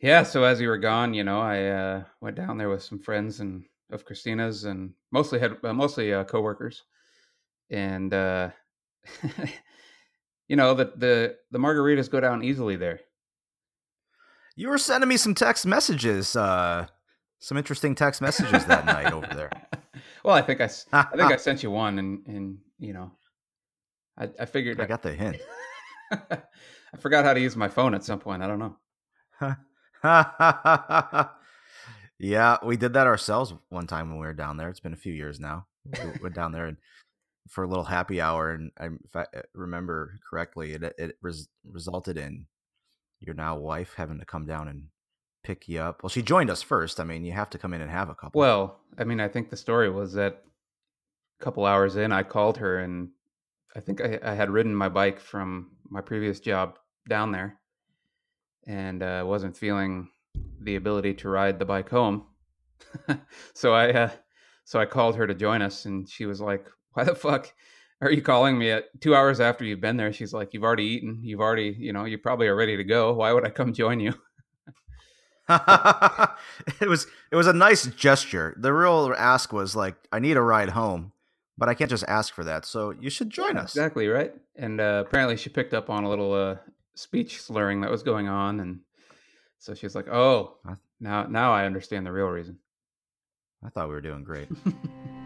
Yeah, so as you were gone, you know, I uh, went down there with some friends and of Christina's, and mostly had uh, mostly uh, coworkers, and uh, you know the the the margaritas go down easily there. You were sending me some text messages, uh, some interesting text messages that night over there. Well, I think I, I think I sent you one, and and you know, I, I figured I got the hint. I forgot how to use my phone at some point. I don't know. yeah, we did that ourselves one time when we were down there. It's been a few years now. We went down there and for a little happy hour, and I, if I uh, remember correctly, it it res- resulted in your now wife having to come down and pick you up. Well, she joined us first. I mean, you have to come in and have a couple. Well, I mean, I think the story was that a couple hours in, I called her, and I think I, I had ridden my bike from my previous job down there, and uh, wasn't feeling the ability to ride the bike home. so I, uh, so I called her to join us, and she was like, "Why the fuck are you calling me at two hours after you've been there?" She's like, "You've already eaten. You've already, you know, you probably are ready to go. Why would I come join you?" it was it was a nice gesture. The real ask was like, I need a ride home, but I can't just ask for that. So you should join Yeah, us. Exactly right. And uh, apparently, she picked up on a little uh, speech slurring that was going on, and so she's like, "Oh, I- now now I understand the real reason." I thought we were doing great.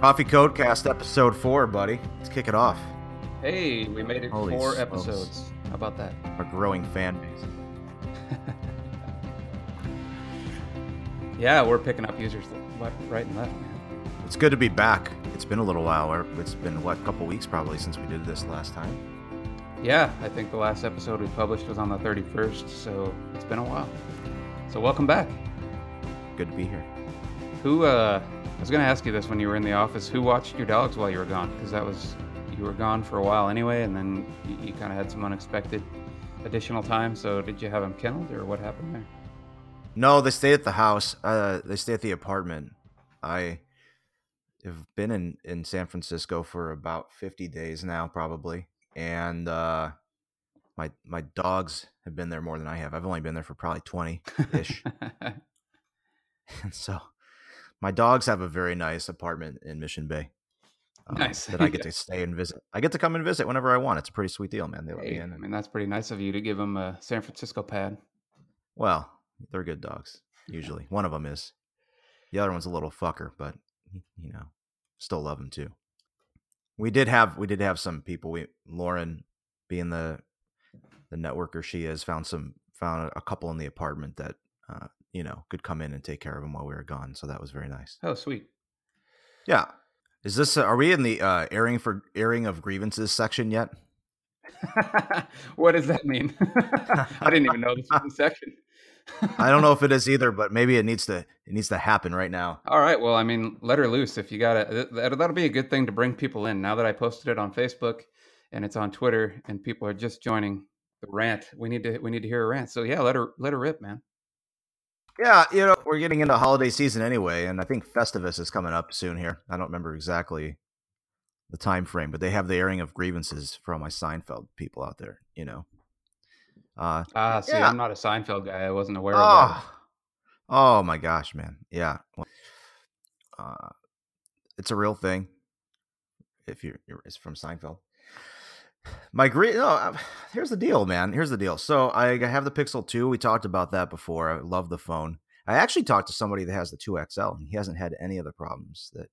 Coffee Codecast episode four, buddy. Let's kick it off. hey, we made it Holy four smokes. episodes. How about that? Our growing fan base. Yeah, we're picking up users left, right and left, man. It's good to be back. It's been a little while. It's been what, a couple weeks probably since we did this last time. Yeah, I think the last episode we published was on the 31st, so it's been a while. So welcome back. Good to be here. Who? uh I was gonna ask you this when you were in the office. Who watched your dogs while you were gone? Because that was you were gone for a while anyway, and then you, you kind of had some unexpected additional time. So did you have them kenneled, or what happened there? No, they stay at the house. Uh, they stay at the apartment. I have been in, in San Francisco for about 50 days now, probably. And uh, my my dogs have been there more than I have. I've only been there for probably 20 ish. and so my dogs have a very nice apartment in Mission Bay. uh, Nice. that I get to stay and visit. I get to come and visit whenever I want. It's a pretty sweet deal, man. They let me in. I mean, that's pretty nice of you to give them a San Francisco pad. Well, they're good dogs. Usually, one of them is. The other one's a little fucker, but you know, still love him too. We did have we did have some people. We Lauren, being the the networker she is, found some found a couple in the apartment that uh, you know could come in and take care of him while we were gone. So that was very nice. Oh, sweet. Yeah. Is this are we in the uh, airing for airing of grievances section yet? what does that mean? I didn't even know this was a section. I don't know if it is either, but maybe it needs to it needs to happen right now. All right. Well, I mean, let her loose if you got it. That, that'll be a good thing to bring people in. Now that I posted it on Facebook and it's on Twitter and people are just joining the rant, we need to we need to hear a rant. So yeah, let her let her rip, man. Yeah, you know, we're getting into holiday season anyway, and I think Festivus is coming up soon here. I don't remember exactly the time frame, but they have the airing of grievances for all my Seinfeld people out there, you know. Uh Ah, see, Yeah. I'm not a Seinfeld guy. I wasn't aware of that. oh, oh my gosh, man. Yeah. Uh it's a real thing. If you're, you're it's from Seinfeld. My great no, uh, here's the deal, man. Here's the deal. So I have the Pixel 2. We talked about that before. I love the phone. I actually talked to somebody that has the 2XL and he hasn't had any of the problems that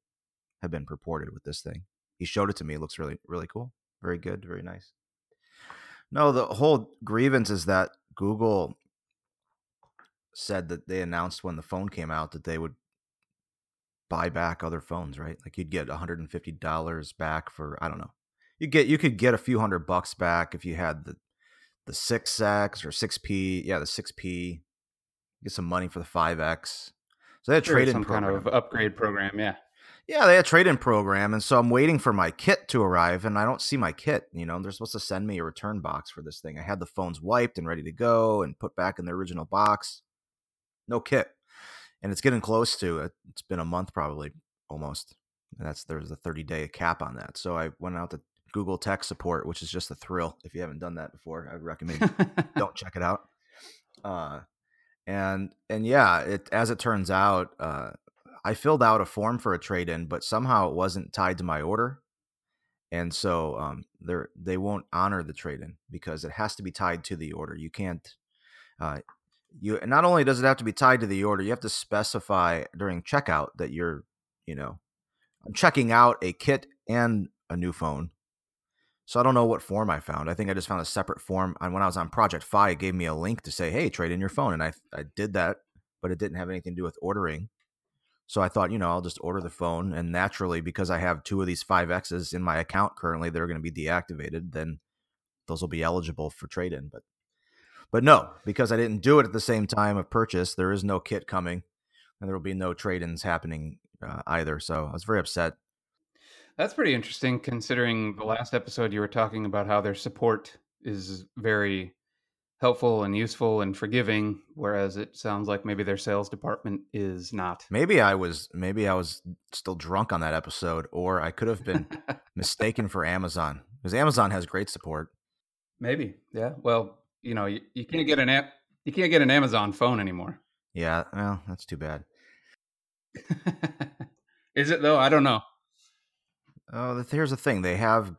have been purported with this thing. He showed it to me. It looks really, really cool. Very good. Very nice. No, the whole grievance is that Google said that they announced when the phone came out that they would buy back other phones, right? Like you'd get $150 back for I don't know. You get you could get a few hundred bucks back if you had the the 6X or 6P. Yeah, the 6P. Get some money for the 5X. So they had trade in some program. kind of upgrade program. Yeah. Yeah, they had a trade in program, and so I'm waiting for my kit to arrive, and I don't see my kit. You know, they're supposed to send me a return box for this thing. I had the phones wiped and ready to go and put back in the original box. No kit, and it's getting close to it. It's been a month probably, almost. And that's there's a 30 day cap on that. So I went out to Google Tech Support, which is just a thrill. If you haven't done that before, I would recommend don't check it out. Uh, and and yeah, it as it turns out, uh, I filled out a form for a trade in, but somehow it wasn't tied to my order, and so um, they they won't honor the trade in because it has to be tied to the order. You can't. Uh, you not only does it have to be tied to the order, you have to specify during checkout that you're, you know, I'm checking out a kit and a new phone. So I don't know what form I found. I think I just found a separate form. And when I was on Project Fi, it gave me a link to say, "Hey, trade in your phone," and I I did that, but it didn't have anything to do with ordering. So I thought, you know, I'll just order the phone, and naturally, because I have two of these five X's in my account currently, that are going to be deactivated. Then those will be eligible for trade in. But but no, because I didn't do it at the same time of purchase, there is no kit coming, and there will be no trade ins happening uh, either. So I was very upset. That's pretty interesting considering the last episode you were talking about how their support is very helpful and useful and forgiving, whereas it sounds like maybe their sales department is not. Maybe I was maybe I was still drunk on that episode, or I could have been mistaken for Amazon because Amazon has great support. maybe, yeah. Well, you know, you, you can't get an app, you can't get an Amazon phone anymore. Yeah, well, that's too bad. is it though? I don't know. Oh, th- here's the thing: they have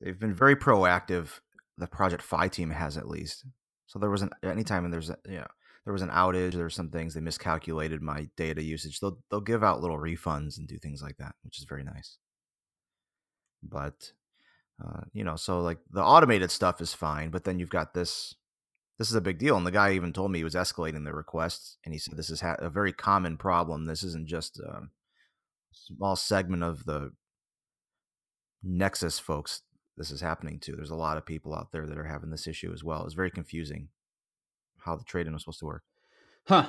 they've been very proactive. The Project Fi team has at least. So there was an anytime and there's you know there was an outage, there were some things they miscalculated my data usage. They'll they'll give out little refunds and do things like that, which is very nice. But uh, you know, so like the automated stuff is fine, but then you've got this. This is a big deal, and the guy even told me he was escalating the requests, and he said this is ha- a very common problem. This isn't just a small segment of the Nexus folks this is happening to. There's a lot of people out there that are having this issue as well. It's very confusing how the trade-in was supposed to work. Huh.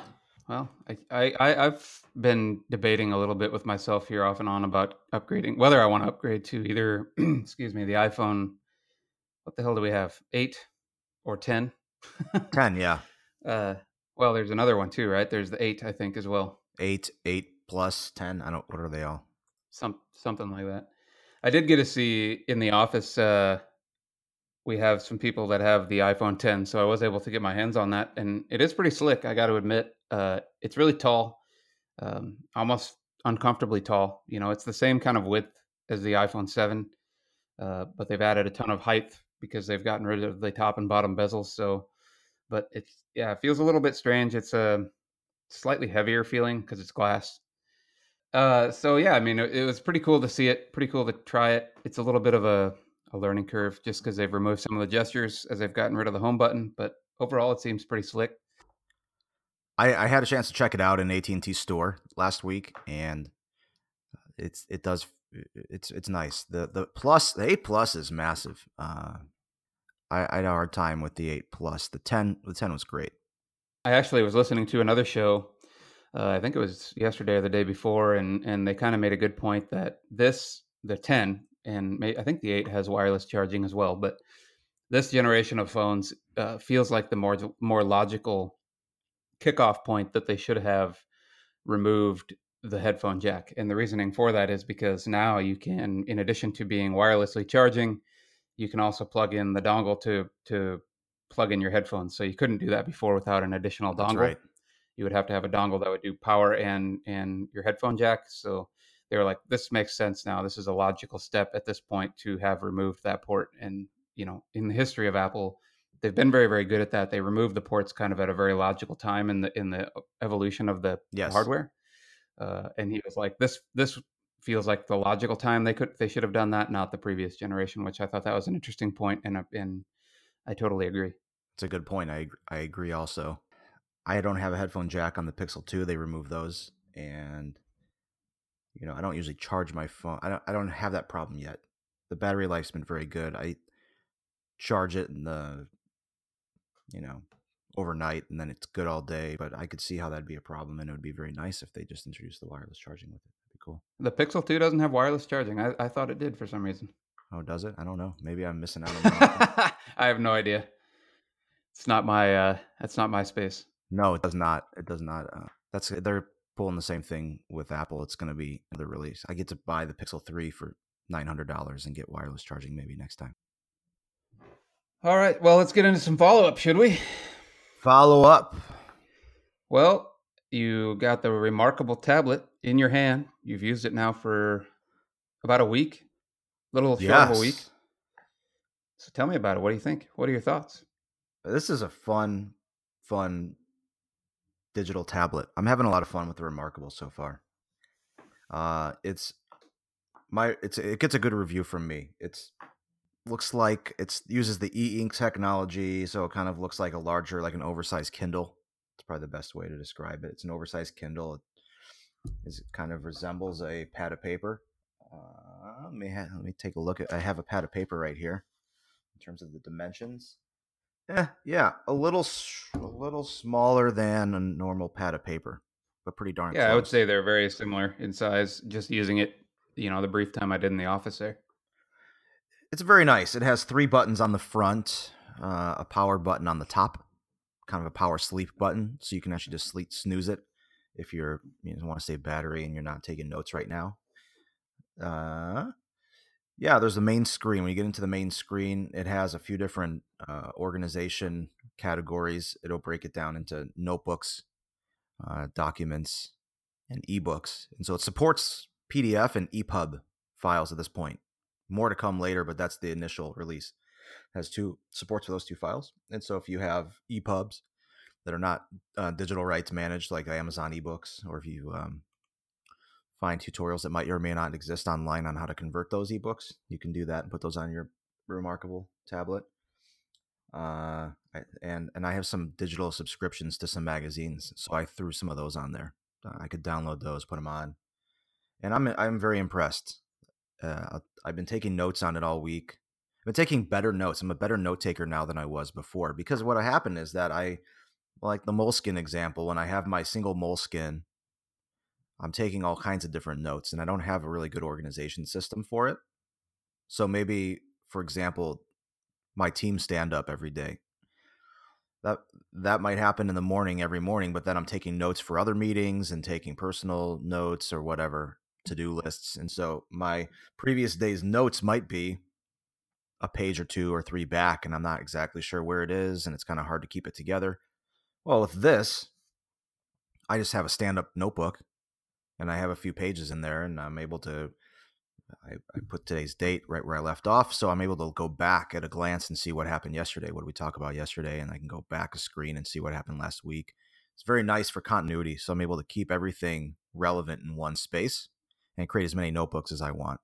Well, I, I, I've been debating a little bit with myself here off and on about upgrading, whether I want to upgrade to either, excuse me, the iPhone. What the hell do we have? Eight or 10? Ten, yeah, Uh, well, there's another one too, right? There's the eight, I think, as well. eight, eight plus ten. I don't. What are they all? Some something like that. I did get to see in the office. Uh, we have some people that have the iPhone 10, so I was able to get my hands on that, and it is pretty slick. I got to admit, uh, it's really tall, um, almost uncomfortably tall. You know, it's the same kind of width as the iPhone 7, uh, but they've added a ton of height because they've gotten rid of the top and bottom bezels. So, but it's yeah, it feels a little bit strange. It's a slightly heavier feeling because it's glass. Uh, so yeah, I mean, it, it was pretty cool to see it. Pretty cool to try it. It's a little bit of a, a learning curve just because they've removed some of the gestures as they've gotten rid of the home button. But overall, it seems pretty slick. I, I had a chance to check it out in AT and T store last week, and it's it does it's it's nice. The the plus the eight plus is massive. Uh, I, I had a hard time with the eight plus. The ten the ten was great. I actually was listening to another show. Uh, I think it was yesterday or the day before, and and they kind of made a good point that this the 10 and may, I think the 8 has wireless charging as well, but this generation of phones uh, feels like the more more logical kickoff point that they should have removed the headphone jack. And the reasoning for that is because now you can, in addition to being wirelessly charging, you can also plug in the dongle to to plug in your headphones. So you couldn't do that before without an additional That's dongle. right. You would have to have a dongle that would do power and and your headphone jack. So they were like, this makes sense now. This is a logical step at this point to have removed that port. And you know, in the history of Apple, they've been very very good at that. They removed the ports kind of at a very logical time in the in the evolution of the Yes. hardware. Uh, and he was like, this this feels like the logical time they could they should have done that, not the previous generation. Which I thought that was an interesting point, and and I totally agree. It's a good point. I I agree. Also, I don't have a headphone jack on the Pixel Two. They removed those, and you know I don't usually charge my phone. I don't I don't have that problem yet. The battery life's been very good. I charge it in the you know, overnight and then it's good all day. But I could see how that'd be a problem, and it would be very nice if they just introduced the wireless charging with it. That'd be cool. The Pixel 2 doesn't have wireless charging. I, I thought it did for some reason. Oh, does it? I don't know. Maybe I'm missing out on. I have no idea. It's not my. uh That's not my space. No, it does not. It does not. Uh, that's they're pulling the same thing with Apple. It's going to be another release. I get to buy the Pixel Three for nine hundred dollars and get wireless charging maybe next time. All right. Well, let's get into some follow up, should we? Follow up. Well, you got the remarkable tablet in your hand. You've used it now for about a week, a little short of a week. So tell me about it. What do you think? What are your thoughts? This is a fun, fun digital tablet. I'm having a lot of fun with the Remarkable so far. Uh, it's my it's it gets a good review from me. It's looks like it's uses the e-ink technology, so it kind of looks like a larger, like an oversized Kindle. It's probably the best way to describe it. It's an oversized Kindle. It is kind of resembles a pad of paper. Uh, let me ha- let me take a look at. I have a pad of paper right here in terms of the dimensions. Yeah, yeah, a little a little smaller than a normal pad of paper, but pretty darn Yeah, I would say they're very similar in size. Just using it, you know, the brief time I did in the office there. It's very nice. It has three buttons on the front, uh, a power button on the top, kind of a power sleep button, so you can actually just sleep snooze it if you're you know, want to save battery and you're not taking notes right now. Uh, yeah, there's the main screen. When you get into the main screen, it has a few different uh, organization categories. It'll break it down into notebooks, uh, documents, and ebooks. And so it supports PDF and EPUB files at this point. More to come later, but that's the initial release. has two supports for those two files. And so if you have EPUBs that are not uh, digital rights managed, like Amazon ebooks, or if you um, find tutorials that might or may not exist online on how to convert those ebooks, you can do that and put those on your remarkable tablet. Uh, and and I have some digital subscriptions to some magazines, so I threw some of those on there. Uh, I could download those, put them on, and I'm I'm very impressed. Uh, I've been taking notes on it all week. I've been taking better notes. I'm a better note taker now than I was before because what happened is that I, like the Moleskine example, when I have my single Moleskine, I'm taking all kinds of different notes and I don't have a really good organization system for it. So maybe, for example, my team stand up every day. That that might happen in the morning every morning, but then I'm taking notes for other meetings and taking personal notes or whatever mm. to-do lists. And so my previous day's notes might be a page or two or three back and I'm not exactly sure where it is and it's kind of hard to keep it together. Well, with this, I just have a stand-up notebook and I have a few pages in there and I'm able to I, I put today's date right where I left off, so I'm able to go back at a glance and see what happened yesterday. What did we talk about yesterday? And I can go back a screen and see what happened last week. It's very nice for continuity, so I'm able to keep everything relevant in one space and create as many notebooks as I want.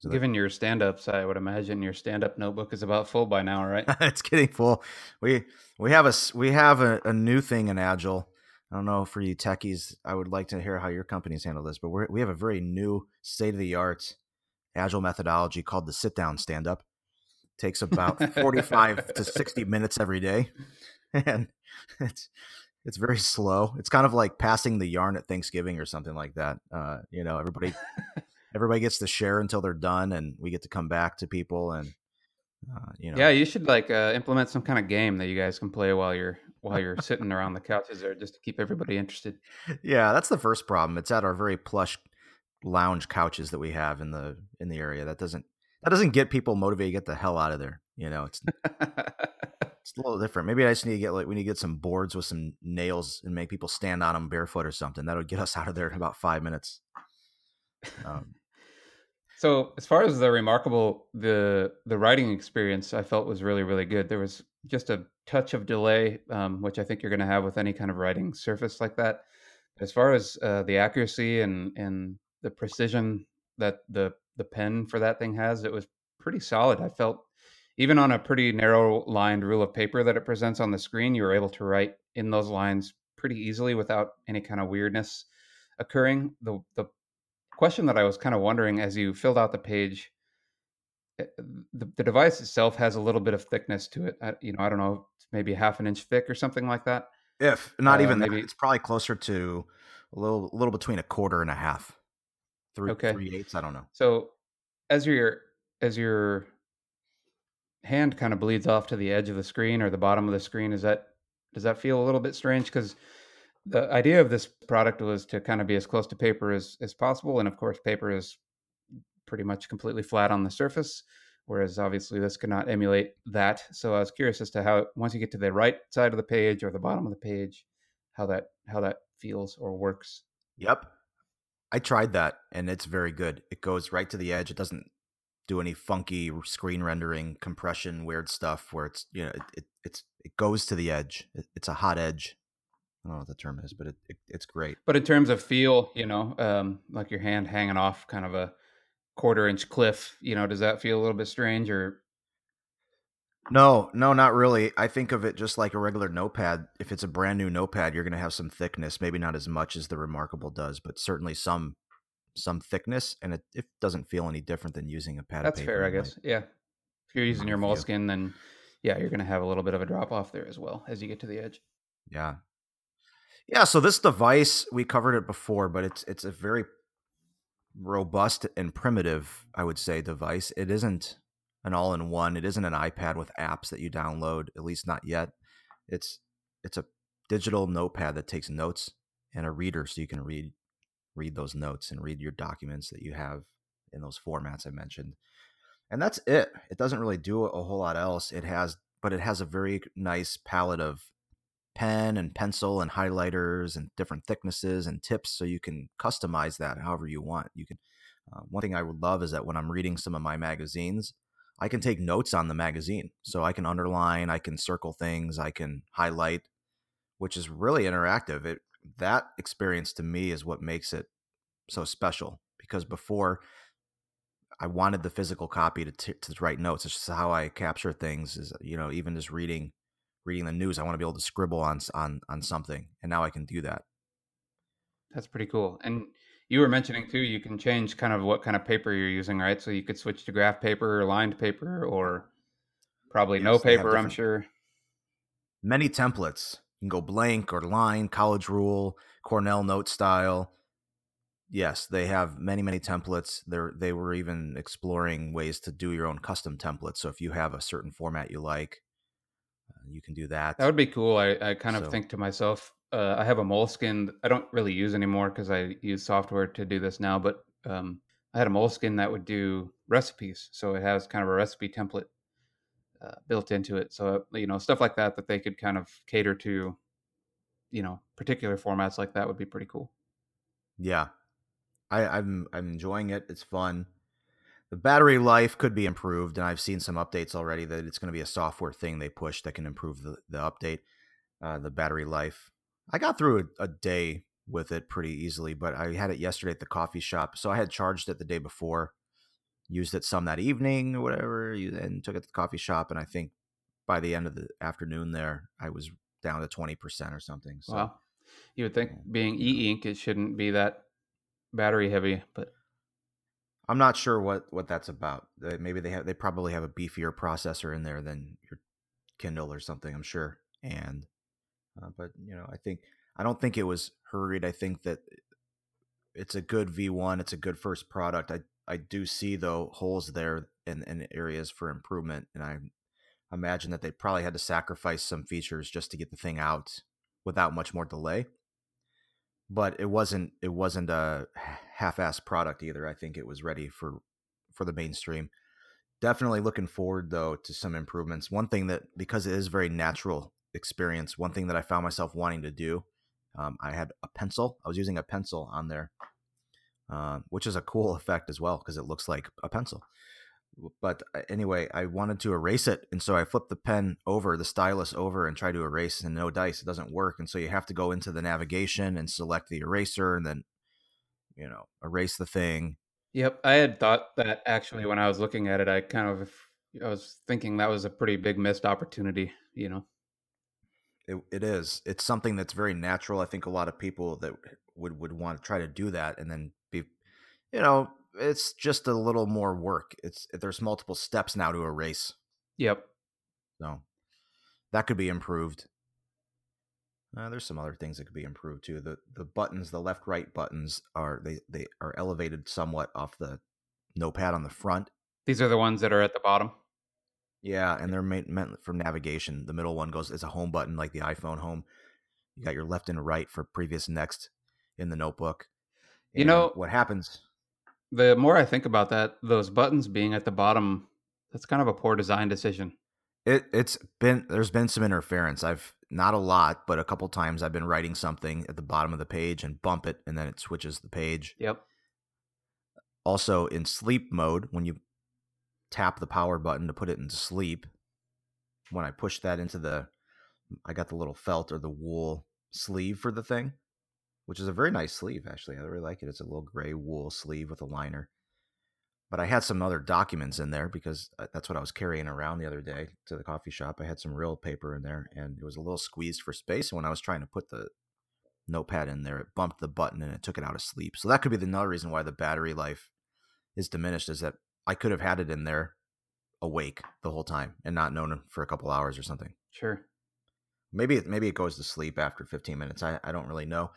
So that- Given your stand ups, I would imagine your stand up notebook is about full by now, right? it's getting full. We we have a we have a, a new thing in Agile. I don't know for you techies. I would like to hear how your companies handle this, but we're, we have a very new state of the art Agile methodology called the sit down stand up. Takes about forty five to sixty minutes every day, and it's it's very slow. It's kind of like passing the yarn at Thanksgiving or something like that. Uh, you know, everybody everybody gets to share until they're done, and we get to come back to people and. Uh, you know, Yeah, you should like uh, implement some kind of game that you guys can play while you're while you're sitting around the couches there, just to keep everybody interested. yeah, that's the first problem. It's at our very plush lounge couches that we have in the in the area. That doesn't that doesn't get people motivated to get the hell out of there. You know, it's it's a little different. Maybe I just need to get like we need to get some boards with some nails and make people stand on them barefoot or something. That'll get us out of there in about five minutes. Um, So as far as the remarkable the the writing experience, I felt was really really good. There was just a touch of delay, um, which I think you're going to have with any kind of writing surface like that. As far as uh, the accuracy and and the precision that the the pen for that thing has, it was pretty solid. I felt even on a pretty narrow lined rule of paper that it presents on the screen, you were able to write in those lines pretty easily without any kind of weirdness occurring. The the question that I was kind of wondering as you filled out the page eh, the, the device itself has a little bit of thickness to it. I, you know, I don't know, maybe half an inch thick or something like that. If not uh, even maybe that, it's probably closer to a little, a little between a quarter and a half, three, okay. three eighths. I don't know. So as your as your hand kind of bleeds off to the edge of the screen or the bottom of the screen, is that does that feel a little bit strange? Because the idea of this product was to kind of be as close to paper as, as possible. And of course, paper is pretty much completely flat on the surface, whereas obviously this cannot emulate that. So I was curious as to how once you get to the right side of the page or the bottom of the page, how that how that feels or works. Yep. I tried that and it's very good. It goes right to the edge. It doesn't do any funky screen rendering, compression, weird stuff where it's you know it, it it's it goes to the edge. It, it's a hot edge I don't know what the term is, but it, it, it's great. But in terms of feel, you know, um, like your hand hanging off kind of a quarter inch cliff, you know, does that feel a little bit strange or? No, no, not really. I think of it just like a regular notepad. If it's a brand new notepad, you're going to have some thickness, maybe not as much as the Remarkable does, but certainly some some thickness, and it, it doesn't feel any different than using a pad. That's fair, I guess. Yeah, if you're using your Moleskine, then yeah, you're going to have a little bit of a drop off there as well as you get to the edge. Yeah, yeah, so this device we covered it before, but it's it's a very robust and primitive, I would say, device. It isn't an all-in-one. It isn't an iPad with apps that you download, at least not yet. It's it's a digital notepad that takes notes and a reader so you can read read those notes and read your documents that you have in those formats I mentioned. And that's it. It doesn't really do a whole lot else. It has but it has a very nice palette of pen and pencil and highlighters and different thicknesses and tips so you can customize that however you want you can uh, one thing i would love is that when i'm reading some of my magazines i can take notes on the magazine so i can underline i can circle things i can highlight which is really interactive it that experience to me is what makes it so special because before I wanted the physical copy to, t- to write notes. It's just how I capture things. Is you know even just reading reading the news. I want to be able to scribble on on on something, and now I can do that. That's pretty cool. And you were mentioning too, you can change kind of what kind of paper you're using, right? So you could switch to graph paper or lined paper, or probably yes, no paper. I'm sure. Many templates. You can go blank or line, college rule, Cornell note style. Yes, they have many, many templates. They're they were even exploring ways to do your own custom templates. So if you have a certain format you like, you can do that. That would be cool. I, I kind of so, think to myself, uh, I have a Moleskine I don't really use anymore because I use software to do this now, but um, I had a Moleskine that would do recipes. So it has kind of a recipe template uh, built into it. So, you know, stuff like that, that they could kind of cater to, you know, particular formats like that would be pretty cool. Yeah. I, I'm, I'm enjoying it. It's fun. The battery life could be improved, and I've seen some updates already that it's going to be a software thing they push that can improve the, the update, uh, the battery life. I got through a, a, day with it pretty easily, but I had it yesterday at the coffee shop. So I had charged it the day before, used it some that evening or whatever, and took it to the coffee shop. And I think by the end of the afternoon there, I was down to 20% or something. So, wow. You would think being e ink, it shouldn't be that battery heavy, but I'm not sure what what that's about. Maybe they have they probably have a beefier processor in there than your Kindle or something. I'm sure. And uh, but you know, I think I don't think it was hurried. I think that it's a good V1. It's a good first product. I I do see though holes there and in areas for improvement, and I imagine that they probably had to sacrifice some features just to get the thing out without much more delay but it wasn't it wasn't a half-assed product either. I think it was ready for for the mainstream. Definitely looking forward though to some improvements. One thing that because it is very natural experience, one thing that I found myself wanting to do, um, I had a pencil. I was using a pencil on there, uh, which is a cool effect as well because it looks like a pencil but uh, anyway, I wanted to erase it, and so I flipped the pen over, the stylus over, and try to erase, and no dice. It doesn't work, and so you have to go into the navigation and select the eraser, and then you know erase the thing. Yep, I had thought that actually when I was looking at it, I kind of I was thinking that was a pretty big missed opportunity. You know, it it is. It's something that's very natural. I think a lot of people that would would want to try to do that, and then be, you know, it's just a little more work. It's there's multiple steps now to erase. Yep. So that could be improved. Uh, there's some other things that could be improved too. The the buttons, the left right buttons are they they are elevated somewhat off the notepad on the front. These are the ones that are at the bottom. Yeah, and they're meant, meant for navigation. The middle one goes it's a home button like the iPhone home. You got your left and right for previous next in the notebook. You know what happens? The more I think about that, those buttons being at the bottom, that's kind of a poor design decision. It it's been there's been some interference. I've not a lot, but a couple times I've been writing something at the bottom of the page and bump it and then it switches the page. Yep. Also in sleep mode, when you tap the power button to put it into sleep, when I push that into the I got the little felt or the wool sleeve for the thing, which is a very nice sleeve actually. I really like it. It's a little gray wool sleeve with a liner but I had some other documents in there because uh, that's what I was carrying around the other day to the coffee shop. I had some real paper in there and it was a little squeezed for space. And when I was trying to put the notepad in there, it bumped the button and it took it out of sleep. So that could be another reason why the battery life is diminished is that I could have had it in there awake the whole time and not known for a couple hours or something. Sure. Maybe it, maybe it goes to sleep after 15 minutes. I, I don't really know.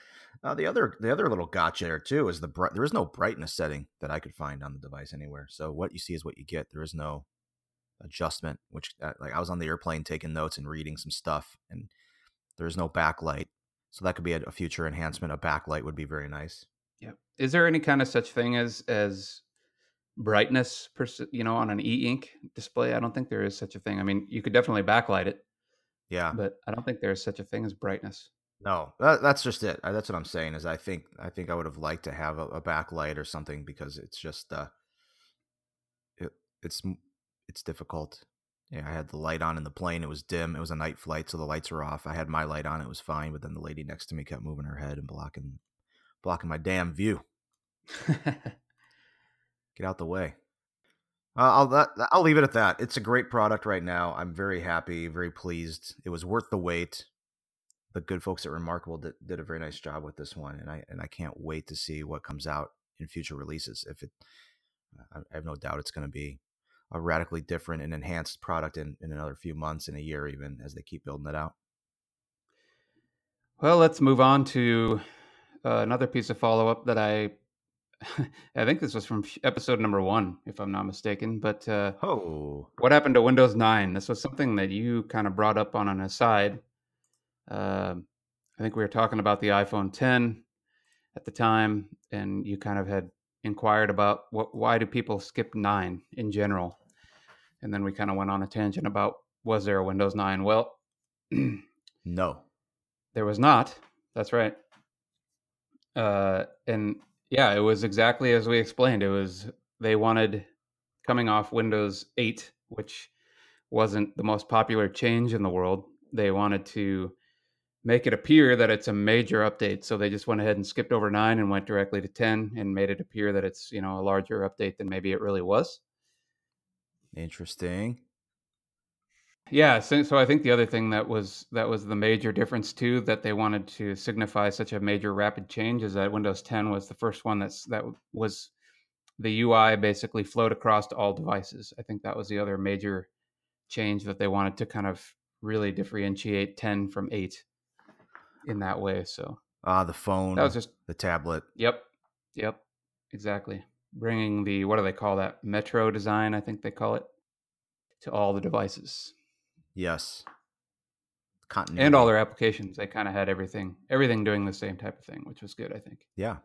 Uh, the other the other little gotcha there too is the. There is no brightness setting that I could find on the device anywhere. So what you see is what you get. There is no adjustment. Which uh, like I was on the airplane taking notes and reading some stuff, and there is no backlight. So that could be a, a future enhancement. A backlight would be very nice. Yeah. Is there any kind of such thing as as brightness, you know, on an e-ink display? I don't think there is such a thing. I mean, you could definitely backlight it yeah, but I don't think there's such a thing as brightness. No, that, that's just it. That's what I'm saying. Is I think I think I would have liked to have a, a backlight or something because it's just uh, it, it's it's difficult. Yeah, I had the light on in the plane. It was dim. It was a night flight, so the lights were off. I had my light on. It was fine. But then the lady next to me kept moving her head and blocking blocking my damn view. Get out the way. Uh, I'll I'll leave it at that. It's a great product right now. I'm very happy, very pleased. It was worth the wait. The good folks at Remarkable did, did a very nice job with this one, and I and I can't wait to see what comes out in future releases. If it, I have no doubt it's going to be a radically different and enhanced product in, in another few months, in a year, even as they keep building it out. Well, let's move on to uh, another piece of follow up that I I think this was from episode number one, if I'm not mistaken. But uh, oh, what happened to Windows 9? This was something that you kind of brought up on an aside. Uh, I think we were talking about the iPhone 10 at the time, and you kind of had inquired about what, why do people skip nine in general, and then we kind of went on a tangent about was there a Windows 9? Well, no, there was not. That's right. Uh, and yeah, it was exactly as we explained. It was they wanted coming off Windows 8, which wasn't the most popular change in the world. They wanted to make it appear that it's a major update. So they just went ahead and skipped over 9 and went directly to 10 and made it appear that it's, you know, a larger update than maybe it really was. Interesting. Yeah, so, so I think the other thing that was that was the major difference too that they wanted to signify such a major rapid change is that Windows 10 was the first one that's that was the UI basically flowed across to all devices. I think that was the other major change that they wanted to kind of really differentiate 10 from 8 in that way. So ah, uh, the phone, that was just the tablet. Yep, yep, exactly. Bringing the what do they call that Metro design? I think they call it to all the devices. Yes. Continuity. And all their applications, they kind of had everything, everything doing the same type of thing, which was good, I think. Yeah.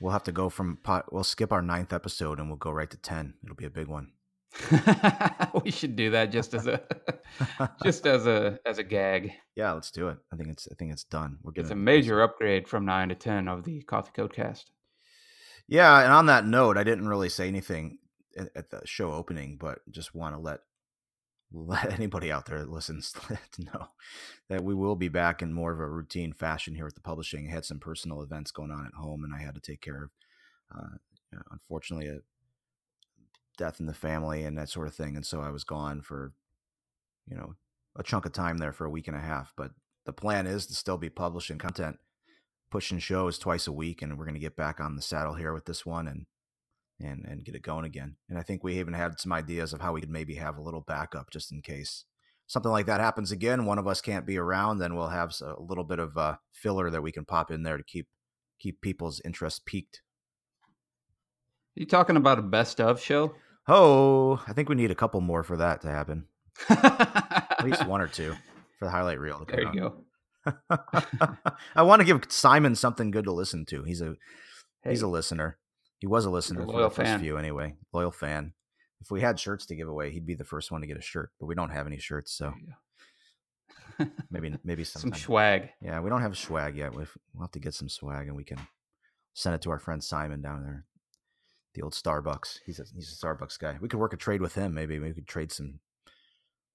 We'll have to go from pot. We'll skip our ninth episode and we'll go right to ten. It'll be a big one. we should do that just as a just as a as a gag. Yeah, let's do it. I think it's I think it's done. We're getting it's a major upgrade from nine to ten of the Coffee Code Cast. Yeah, and on that note, I didn't really say anything at, at the show opening, but just want to let let anybody out there that listens to know that we will be back in more of a routine fashion here at the publishing. I had some personal events going on at home, and I had to take care of, uh, unfortunately, a death in the family and that sort of thing. And so I was gone for, you know, a chunk of time there for a week and a half. But the plan is to still be publishing content, pushing shows twice a week, and we're going to get back on the saddle here with this one and and and get it going again. And I think we even had some ideas of how we could maybe have a little backup just in case something like that happens again. One of us can't be around, then we'll have a little bit of uh, filler that we can pop in there to keep keep people's interest peaked. Are You talking about a best of show? Oh, I think we need a couple more for that to happen. At least one or two for the highlight reel. There you go. I want to give Simon something good to listen to. He's a hey. he's a listener. He was a listener a for the first fan. few anyway. Loyal fan. If we had shirts to give away, he'd be the first one to get a shirt. But we don't have any shirts, so maybe maybe some swag. Yeah, we don't have swag yet. We'll have to get some swag, and we can send it to our friend Simon down there, the old Starbucks. He's a he's a Starbucks guy. We could work a trade with him. Maybe maybe we could trade some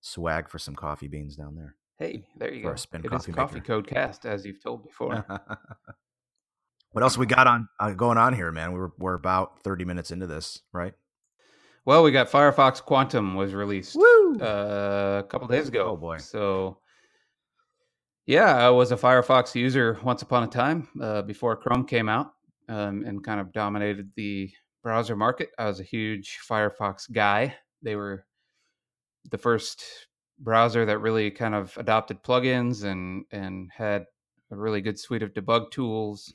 swag for some coffee beans down there. Hey, there you go. Spin it coffee, is coffee code cast, as you've told before. what else we got on uh, going on here, man? We were we're about thirty minutes into this, right? Well, we got Firefox Quantum was released uh, a couple days ago. Oh boy! So, yeah, I was a Firefox user once upon a time uh, before Chrome came out um, and kind of dominated the browser market. I was a huge Firefox guy. They were the first browser that really kind of adopted plugins and and had a really good suite of debug tools.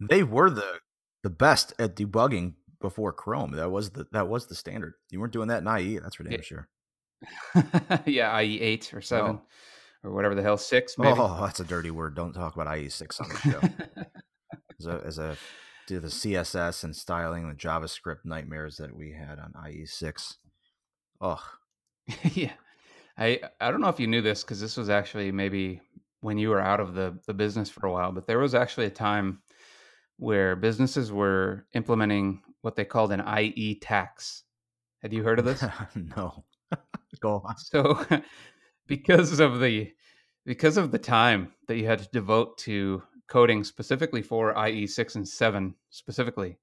They were the the best at debugging before Chrome. That was the that was the standard. You weren't doing that in IE. That's for damn yeah. sure. yeah, IE eight or seven or whatever the hell six. Maybe. Oh, that's a dirty word. Don't talk about IE six on the show. as a as a do the CSS and styling the JavaScript nightmares that we had on IE six. Oh, yeah. I I don't know if you knew this because this was actually maybe when you were out of the the business for a while, but there was actually a time where businesses were implementing what they called an IE tax. Had you heard of this? no. Go on. So because of the because of the time that you had to devote to coding specifically for IE 6 and 7 specifically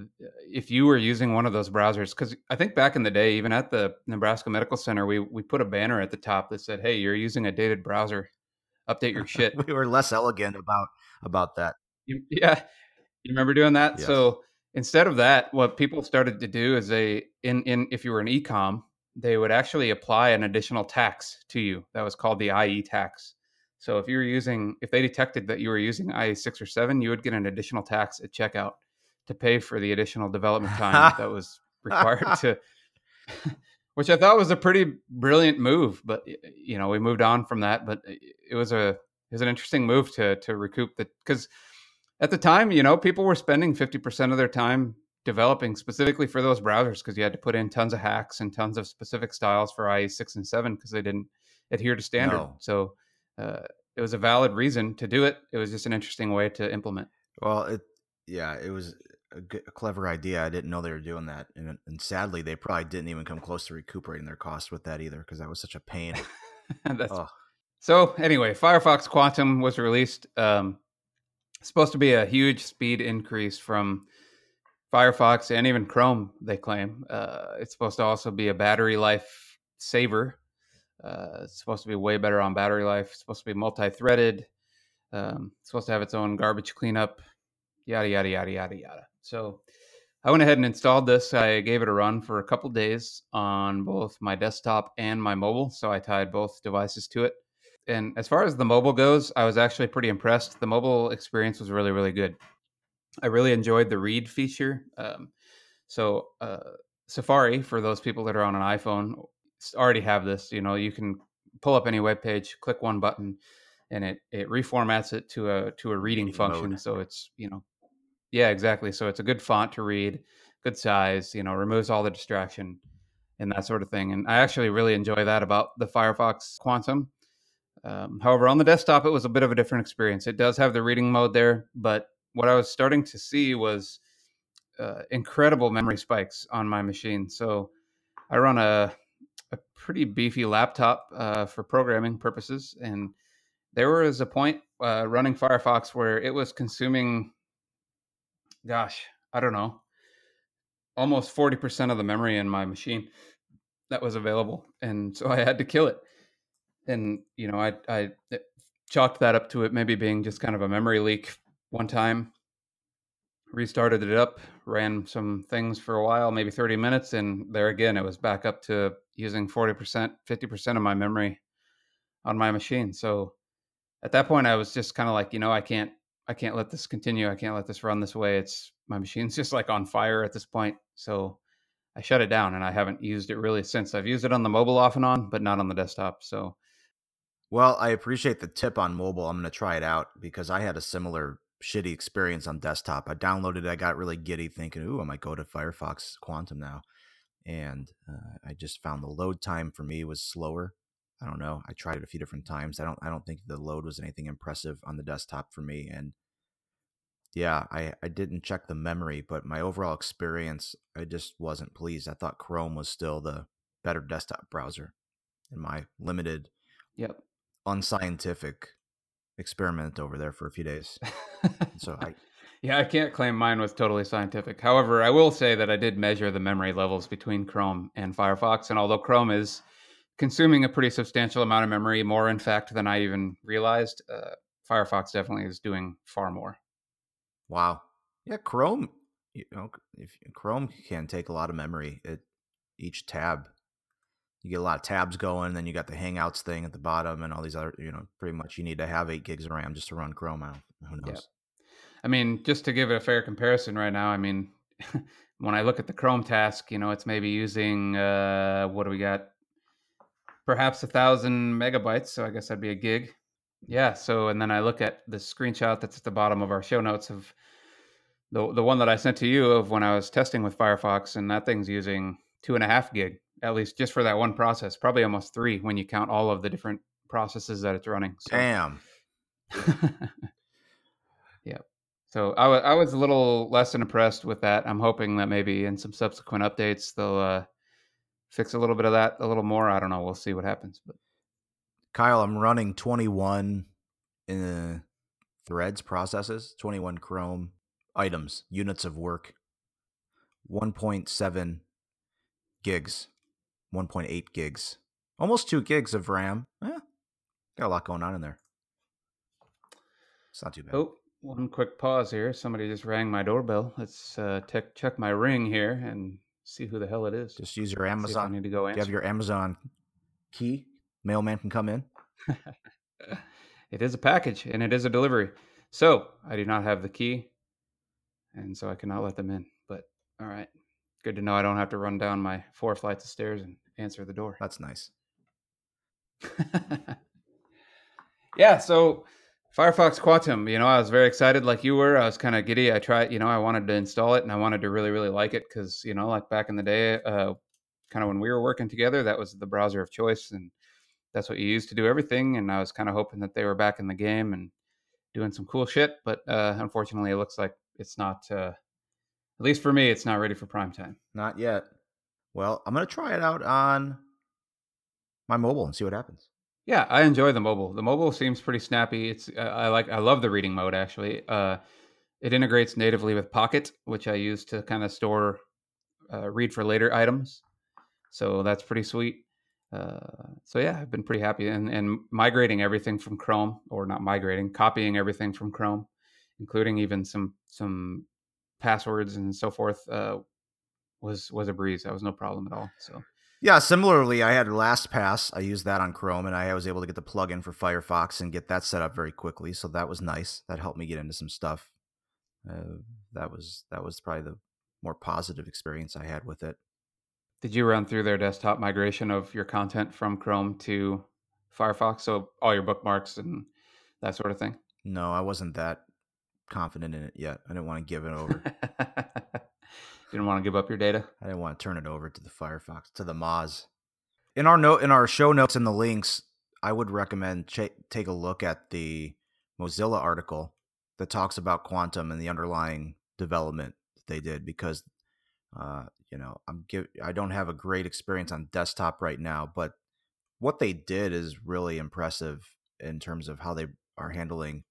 uh, if you were using one of those browsers because i think back in the day even at the nebraska medical center we we put a banner at the top that said hey you're using a dated browser update your shit we were less elegant about about that yeah you remember doing that yes. so instead of that what people started to do is they in in if you were an ecom they would actually apply an additional tax to you that was called the ie tax so if you were using if they detected that you were using ie 6 or 7 you would get an additional tax at checkout to pay for the additional development time that was required to which I thought was a pretty brilliant move. But you know, we moved on from that. But uh, it was a it was an interesting move to to recoup the because at the time, you know, people were spending fifty percent of their time developing specifically for those browsers because you had to put in tons of hacks and tons of specific styles for IE six and seven because they didn't adhere to standard. No. So uh, it was a valid reason to do it. It was just an interesting way to implement. Well, it yeah, it was a, good, a, clever idea. I didn't know they were doing that, and, and sadly, they probably didn't even come close to recuperating their cost with that either, because that was such a pain. oh. So anyway, Firefox Quantum was released. Um, supposed to be a huge speed increase from Firefox and even Chrome. They claim uh, it's supposed to also be a battery life saver. Uh, it's supposed to be way better on battery life. It's supposed to be multi-threaded. Um, it's supposed to have its own garbage cleanup yada yada yada yada yada. So I went ahead and installed this. I gave it a run for a couple days on both my desktop and my mobile. So I tied both devices to it. And as far as the mobile goes, I was actually pretty impressed. The mobile experience was really, really good. I really enjoyed the read feature. Um, so uh, Safari, for those people that are on an iPhone, already have this. You know, you can pull up any web page, click one button, and it it reformats it to a to a reading, function. Mode. So it's you know yeah, exactly. So it's a good font to read, good size, you know, removes all the distraction and that sort of thing. And I actually really enjoy that about the Firefox Quantum. Um, however, on the desktop, it was a bit of a different experience. It does have the reading mode there, but what I was starting to see was uh, incredible memory spikes on my machine. So I run a, a pretty beefy laptop uh, for programming purposes, and there was a point uh, running Firefox where it was consuming gosh, I don't know, almost 40% of the memory in my machine that was available. And so I had to kill it. And, you know, I, I uh, chalked that up to it maybe being just kind of a memory leak one time. restarted it up, ran some things for a while, maybe 30 minutes, and there again, it was back up to using 40%, 50% of my memory on my machine. So at that point, I was just kind of like, you know, I can't, I can't let this continue. I can't let this run this way. It's my machine's just like on fire at this point. So I shut it down and I haven't used it really since. I've used it on the mobile off and on, but not on the desktop. So, well, I appreciate the tip on mobile. I'm going to try it out because I had a similar shitty experience on desktop. I downloaded it. I got really giddy thinking, ooh, I might go to Firefox Quantum now. And uh, I just found the load time for me was slower. I don't know. I tried it a few different times. I don't I don't think the load was anything impressive on the desktop for me. And yeah, I, I didn't check the memory, but my overall experience, I just wasn't pleased. I thought Chrome was still the better desktop browser in my limited, yep, unscientific experiment over there for a few days. so I Yeah, I can't claim mine was totally scientific. However, I will say that I did measure the memory levels between Chrome and Firefox, and although Chrome is consuming a pretty substantial amount of memory, more in fact than I even realized, uh, Firefox definitely is doing far more. Wow. Yeah, Chrome, you know, if Chrome can take a lot of memory at each tab you get a lot of tabs going. Then you got the Hangouts thing at the bottom and all these other, you know, pretty much you need to have eight gigs of RAM just to run Chrome out. Who knows? Yep. I mean, just to give it a fair comparison right now, I mean, when I look at the Chrome task, you know, it's maybe using, uh, what do we got? Perhaps a thousand megabytes. So I guess that'd be a gig. Yeah. So, and then I look at the screenshot that's at the bottom of our show notes of the, the one that I sent to you of when I was testing with Firefox, and that thing's using two and a half gig at least just for that one process. Probably almost three when you count all of the different processes that it's running. So. Damn. yeah. So I, w- I was a little less than impressed with that. I'm hoping that maybe in some subsequent updates they'll uh, fix a little bit of that a little more. I don't know. We'll see what happens. But Kyle, I'm running 21 in threads processes, 21 Chrome items, units of work, 1.7 gigs 1.8 gigs, almost two gigs of RAM. Eh, got a lot going on in there. It's not too bad. Oh, one quick pause here. Somebody just rang my doorbell. Let's uh, check check my ring here and see who the hell it is. Just use your Amazon. I need to go answer. you have your Amazon key? Mailman can come in. it is a package and it is a delivery. So I do not have the key, and so I cannot let them in. But all right. Good to know I don't have to run down my four flights of stairs and answer the door. That's nice. yeah, so Firefox Quantum, you know, I was very excited like you were. I was kind of giddy. I tried, you know, I wanted to install it and I wanted to really, really like it because, you know, like back in the day, uh, kind of when we were working together, that was the browser of choice and that's what you used to do everything. And I was kind of hoping that they were back in the game and doing some cool shit. But uh, unfortunately, it looks like it's not. Uh, at least for me, it's not ready for prime time. Not yet. Well, I'm gonna try it out on my mobile and see what happens. Yeah, I enjoy the mobile. The mobile seems pretty snappy. It's I like I love the reading mode actually. Uh, it integrates natively with Pocket, which I use to kind of store uh, read for later items. So that's pretty sweet. Uh, so yeah, I've been pretty happy and, and migrating everything from Chrome, or not migrating, copying everything from Chrome, including even some some passwords and so forth uh, was was a breeze. That was no problem at all. So yeah, similarly, I had LastPass. I used that on Chrome, and I was able to get the plugin for Firefox and get that set up very quickly. So that was nice. That helped me get into some stuff. Uh, that was that was probably the more positive experience I had with it. Did you run through their desktop migration of your content from Chrome to Firefox? So all your bookmarks and that sort of thing. No, I wasn't that confident in it yet. I didn't want to give it over. didn't want to give up your data. I didn't want to turn it over to the Firefox to the Moz. In our note, in our show notes and the links, I would recommend ch- take a look at the Mozilla article that talks about quantum and the underlying development that they did because uh, you know I'm give I don't have a great experience on desktop right now, but what they did is really impressive in terms of how they are handling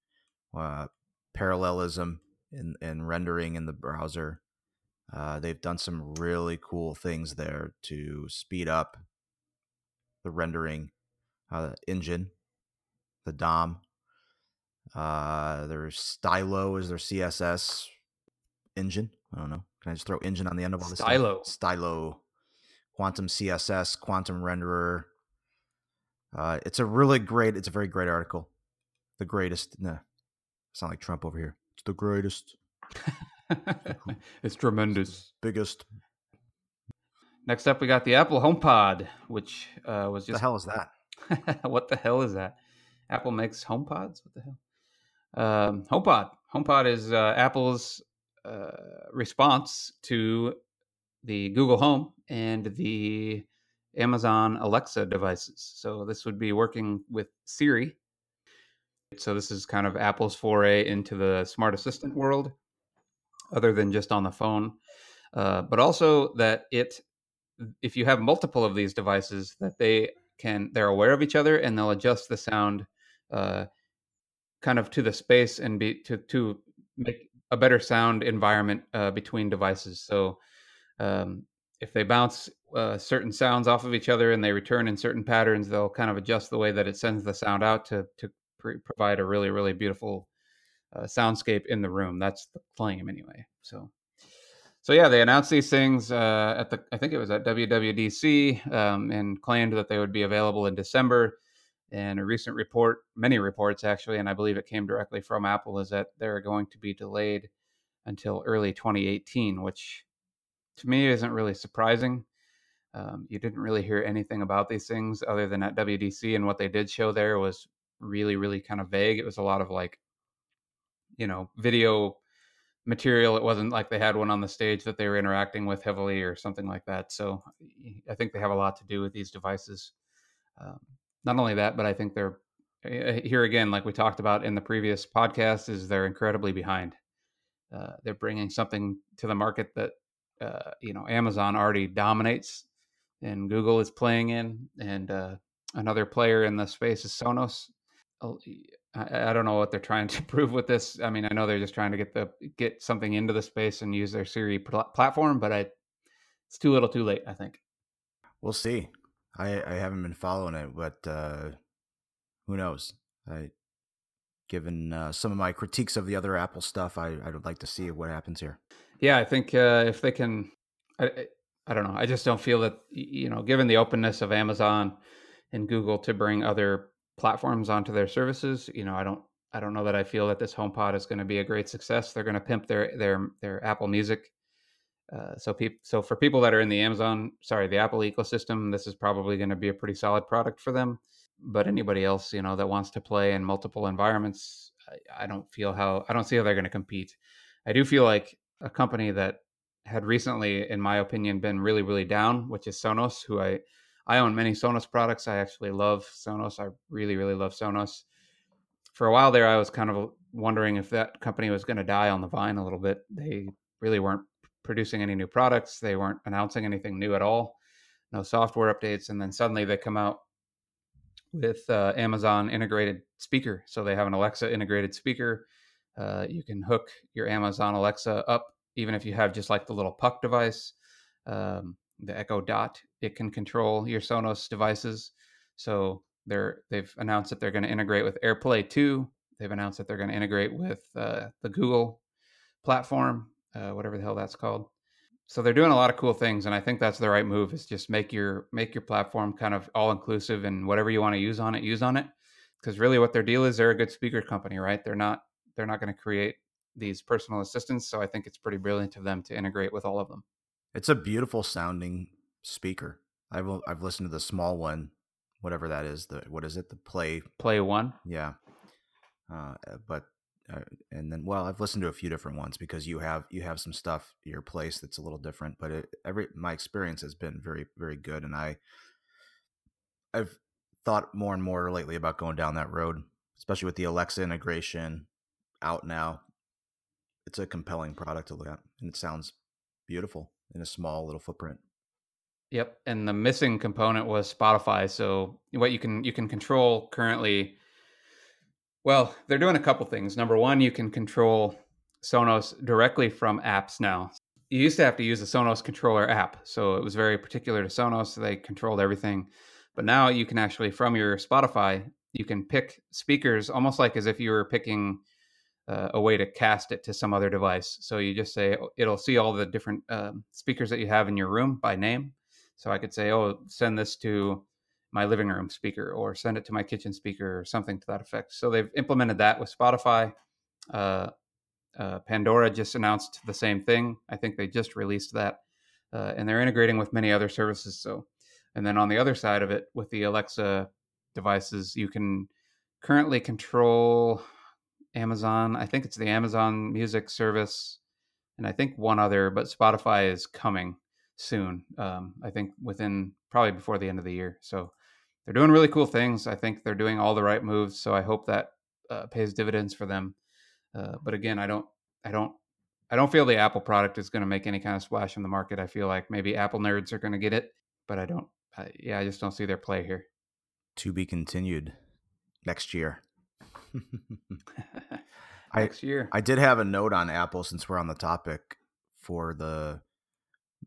uh, parallelism and, and rendering in the browser. Uh, they've done some really cool things there to speed up the rendering uh, engine, the DOM. Uh, their Stylo is their CSS engine. I don't know. Can I just throw engine on the end of all this? Stylo. Stuff? Stylo. Quantum CSS, Quantum Renderer. Uh, it's a really great. It's a very great article. The greatest. Nah, sound like Trump over here. It's the greatest. it's tremendous. Biggest. Next up, we got the Apple HomePod, which uh, was just. the hell is that? what the hell is that? Apple makes HomePods. What the hell? Um, HomePod. HomePod is uh, Apple's uh, response to the Google Home and the Amazon Alexa devices. So this would be working with Siri. So this is kind of Apple's foray into the smart assistant world, other than just on the phone. Uh, but also that it, if you have multiple of these devices, that they can they're aware of each other and they'll adjust the sound uh, kind of to the space and be to to make a better sound environment uh, between devices. So um, if they bounce uh, certain sounds off of each other and they return in certain patterns, they'll kind of adjust the way that it sends the sound out to to provide a really really beautiful uh, soundscape in the room. That's the claim anyway. So. So yeah, they announced these things uh, at the I think it was at WWDC um, and claimed that they would be available in December. And a recent report, many reports actually, and I believe it came directly from Apple, is that they're going to be delayed until early 2018, which to me isn't really surprising. Um, you didn't really hear anything about these things other than at WDC, and what they did show there was really, really kind of vague. It was a lot of like, you know, video material. It wasn't like they had one on the stage that they were interacting with heavily or something like that. So I think they have a lot to do with these devices. Um, not only that, but I think they're eh, here again, like we talked about in the previous podcast, is they're incredibly behind. Uh, they're bringing something to the market that uh, you know Amazon already dominates, and Google is playing in, and uh, another player in the space is Sonos. Oh, I, I, don't know what they're trying to prove with this. I mean, I know they're just trying to get the get something into the space and use their Siri pl- platform, but I, it's too little, too late. I think. We'll see. I I haven't been following it, but uh, who knows? I given uh, some of my critiques of the other Apple stuff, I I would like to see what happens here. Yeah, I think uh, if they can, I I don't know. I just don't feel that you know, given the openness of Amazon and Google to bring other platforms onto their services, you know, I don't I don't know that I feel that this HomePod is going to be a great success. They're going to pimp their their their Apple Music uh, so people, so for people that are in the Amazon, sorry, the Apple ecosystem, this is probably going to be a pretty solid product for them. But anybody else, you know, that wants to play in multiple environments, I, I don't feel how I don't see how they're going to compete. I do feel like a company that had recently, in my opinion, been really, really down, which is Sonos, who I I own many Sonos products. I actually love Sonos. I really, really love Sonos. For a while there, I was kind of wondering if that company was going to die on the vine a little bit. They really weren't producing any new products. They weren't announcing anything new at all. No software updates, and then suddenly they come out with uh, Amazon integrated speaker. So they have an Alexa integrated speaker. Uh, you can hook your Amazon Alexa up, even if you have just like the little puck device, um, the Echo Dot. It can control your Sonos devices. So they're they've announced that they're going to integrate with AirPlay 2. They've announced that they're going to integrate with uh, the Google platform uh, whatever the hell that's called. So they're doing a lot of cool things, and I think that's the right move. Is just make your make your platform kind of all inclusive, and whatever you want to use on it, use on it. Because really, what their deal is, they're a good speaker company, right? They're not they're not going to create these personal assistants. So I think it's pretty brilliant of them to integrate with all of them. It's a beautiful sounding speaker. I've I've listened to the small one, whatever that is. The what is it? The Play Play One. Yeah, uh, but uh, and then well i've listened to a few different ones because you have you have some stuff your place that's a little different but it, every my experience has been very very good and i i've thought more and more lately about going down that road especially with the alexa integration out now it's a compelling product to look at and it sounds beautiful in a small little footprint yep and the missing component was spotify so what you can you can control currently well, they're doing a couple things. Number one, you can control Sonos directly from apps now. You used to have to use the Sonos controller app, so it was very particular to Sonos. So they controlled everything, but now you can actually from your Spotify, you can pick speakers almost like as if you were picking uh, a way to cast it to some other device. So you just say it'll see all the different um, speakers that you have in your room by name. So I could say, oh, send this to my living room speaker or send it to my kitchen speaker or something to that effect. So they've implemented that with Spotify. Uh, uh, Pandora just announced the same thing. I think they just released that, uh, and they're integrating with many other services. So, and then on the other side of it, with the Alexa devices, you can currently control Amazon. I think it's the Amazon Music service, and I think one other, but Spotify is coming soon. Um, I think within probably before the end of the year. So they're doing really cool things. I think they're doing all the right moves. So I hope that uh, pays dividends for them. Uh, but again, I don't, I don't, I don't feel the Apple product is going to make any kind of splash in the market. I feel like maybe Apple nerds are going to get it, but I don't. Yeah, I just don't see their play here. To be continued next year. next year. I did have a note on Apple since we're on the topic for the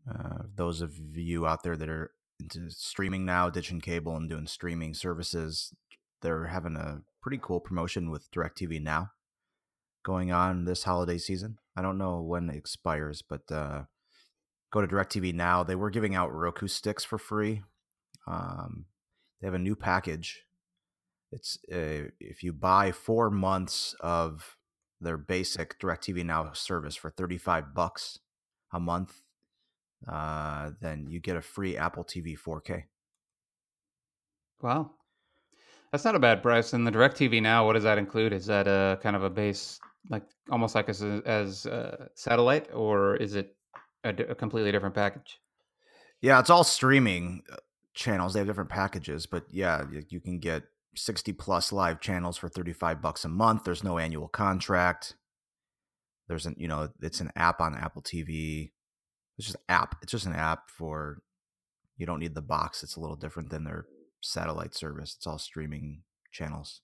uh, those of you out there that are into streaming now, ditching cable and doing streaming services. They're having a pretty cool promotion with DirecTV Now going on this holiday season. I don't know when it expires, but uh, go to DirecTV Now. They were giving out Roku sticks for free. Um, they have a new package. It's uh, if you buy four months of their basic DirecTV Now service for 35 bucks a month, uh, then you get a free Apple TV 4K. Wow. That's not a bad price. And the DirecTV Now, what does that include? Is that a kind of a base, like almost like as as a satellite, or is it a, a completely different package? Yeah, it's all streaming uh, channels. They have different packages, but yeah, you can get 60 plus live channels for 35 bucks a month. There's no annual contract. There's an, you know, it's an app on Apple TV. It's just app. It's just an app for you don't need the box. It's a little different than their satellite service. It's all streaming channels.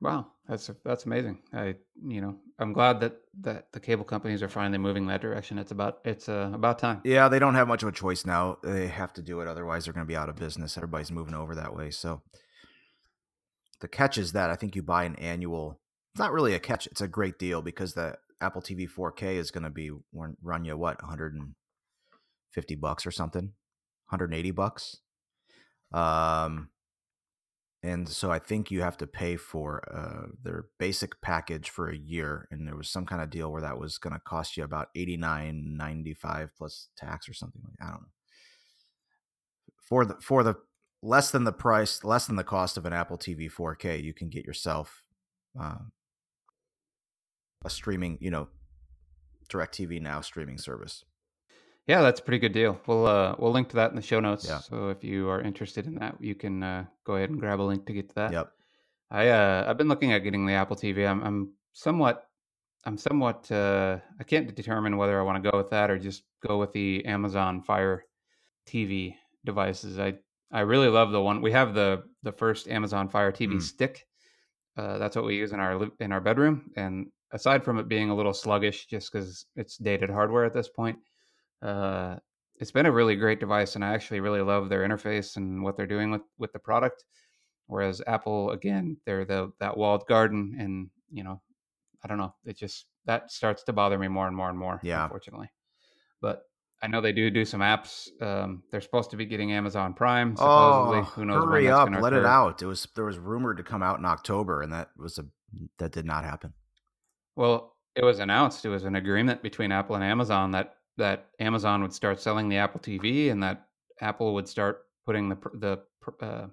Wow, that's that's amazing. I you know I'm glad that that the cable companies are finally moving that direction. It's about it's uh, about time. Yeah, they don't have much of a choice now. They have to do it, otherwise they're going to be out of business. Everybody's moving over that way. So the catch is that I think you buy an annual. It's not really a catch. It's a great deal because the Apple TV 4K is going to be run you what 150 bucks or something, 180 bucks. Um, and so I think you have to pay for uh, their basic package for a year, and there was some kind of deal where that was going to cost you about 89.95 plus tax or something like I don't know. For the for the less than the price, less than the cost of an Apple TV 4K, you can get yourself uh, a streaming, you know, DirecTV Now streaming service. Yeah, that's a pretty good deal. We'll uh, we'll link to that in the show notes. Yeah. So if you are interested in that, you can uh, go ahead and grab a link to get to that. Yep. I uh, I've been looking at getting the Apple TV. I'm I'm somewhat I'm somewhat uh, I can't determine whether I want to go with that or just go with the Amazon Fire TV devices. I I really love the one we have the the first Amazon Fire TV mm. stick. Uh, that's what we use in our in our bedroom, and aside from it being a little sluggish just because it's dated hardware at this point, uh, it's been a really great device, and I actually really love their interface and what they're doing with with the product. Whereas Apple, again, they're the that walled garden, and you know, I don't know, it just that starts to bother me more and more and more. Yeah, unfortunately, but I know they do do some apps. Um, they're supposed to be getting Amazon Prime. Supposedly, oh, who knows? Hurry up! Let occur. it out. It was there was rumored to come out in October, and that was a that did not happen. Well, it was announced. It was an agreement between Apple and Amazon that that Amazon would start selling the Apple TV and that Apple would start putting the the uh,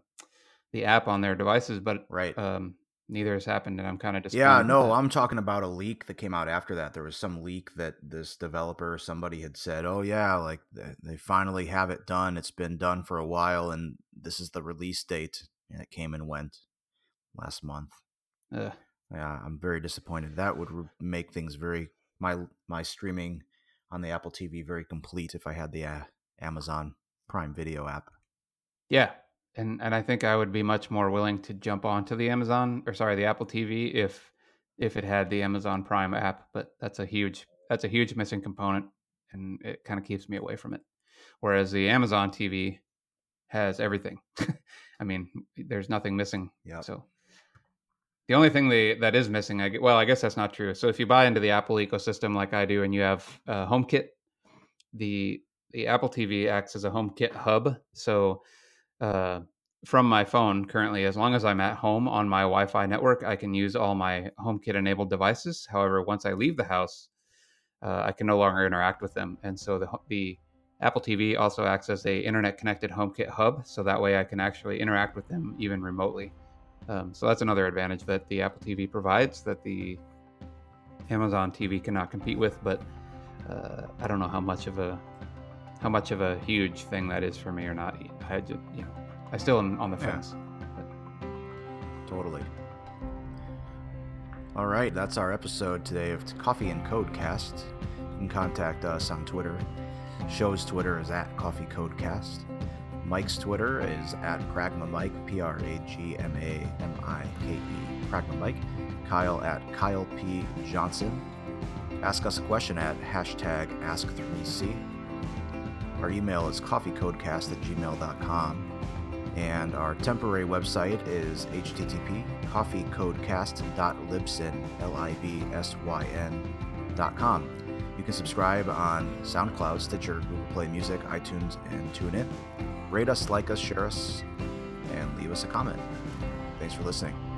the app on their devices. But right, um, neither has happened, and I'm kind of disappointed. Yeah, no, I'm talking about a leak that came out after that. There was some leak that this developer, somebody had said, "Oh yeah, like they finally have it done. It's been done for a while, and this is the release date." And it came and went last month. Ugh yeah, I'm very disappointed. That would re- make things very my my streaming on the Apple TV very complete if I had the uh, Amazon Prime Video app. Yeah, and and I think I would be much more willing to jump onto the Amazon or sorry the Apple TV if if it had the Amazon Prime app. But that's a huge that's a huge missing component, and it kind of keeps me away from it. Whereas the Amazon TV has everything. I mean, there's nothing missing. Yeah. So The only thing they, that is missing, I get, well, I guess that's not true. So if you buy into the Apple ecosystem like I do, and you have uh, HomeKit, the the Apple TV acts as a HomeKit hub. So uh, from my phone currently, as long as I'm at home on my Wi-Fi network, I can use all my HomeKit enabled devices. However, once I leave the house, uh, I can no longer interact with them. And so the the Apple TV also acts as a internet connected HomeKit hub, so that way I can actually interact with them even remotely. Um, so that's another advantage that the Apple TV provides that the Amazon TV cannot compete with. But uh, I don't know how much of a how much of a huge thing that is for me or not. I just, you know, I still am on the fence. Yeah. Totally. All right, that's our episode today of Coffee and Codecast. You can contact us on Twitter. Show's Twitter is at Coffee Codecast. Mike's Twitter is at Pragma Mike, P R A G M A M I K E, Pragma Mike. Kyle at Kyle P. Johnson. Ask us a question at hashtag Ask3C. Our email is coffeecodecast at gmail.com. And our temporary website is http coffeecodecast.libsyn, L-I-B-S-Y-N, dot com. You can subscribe on SoundCloud, Stitcher, Google Play Music, iTunes, and TuneIn. Rate us, like us, share us, and leave us a comment. Thanks for listening.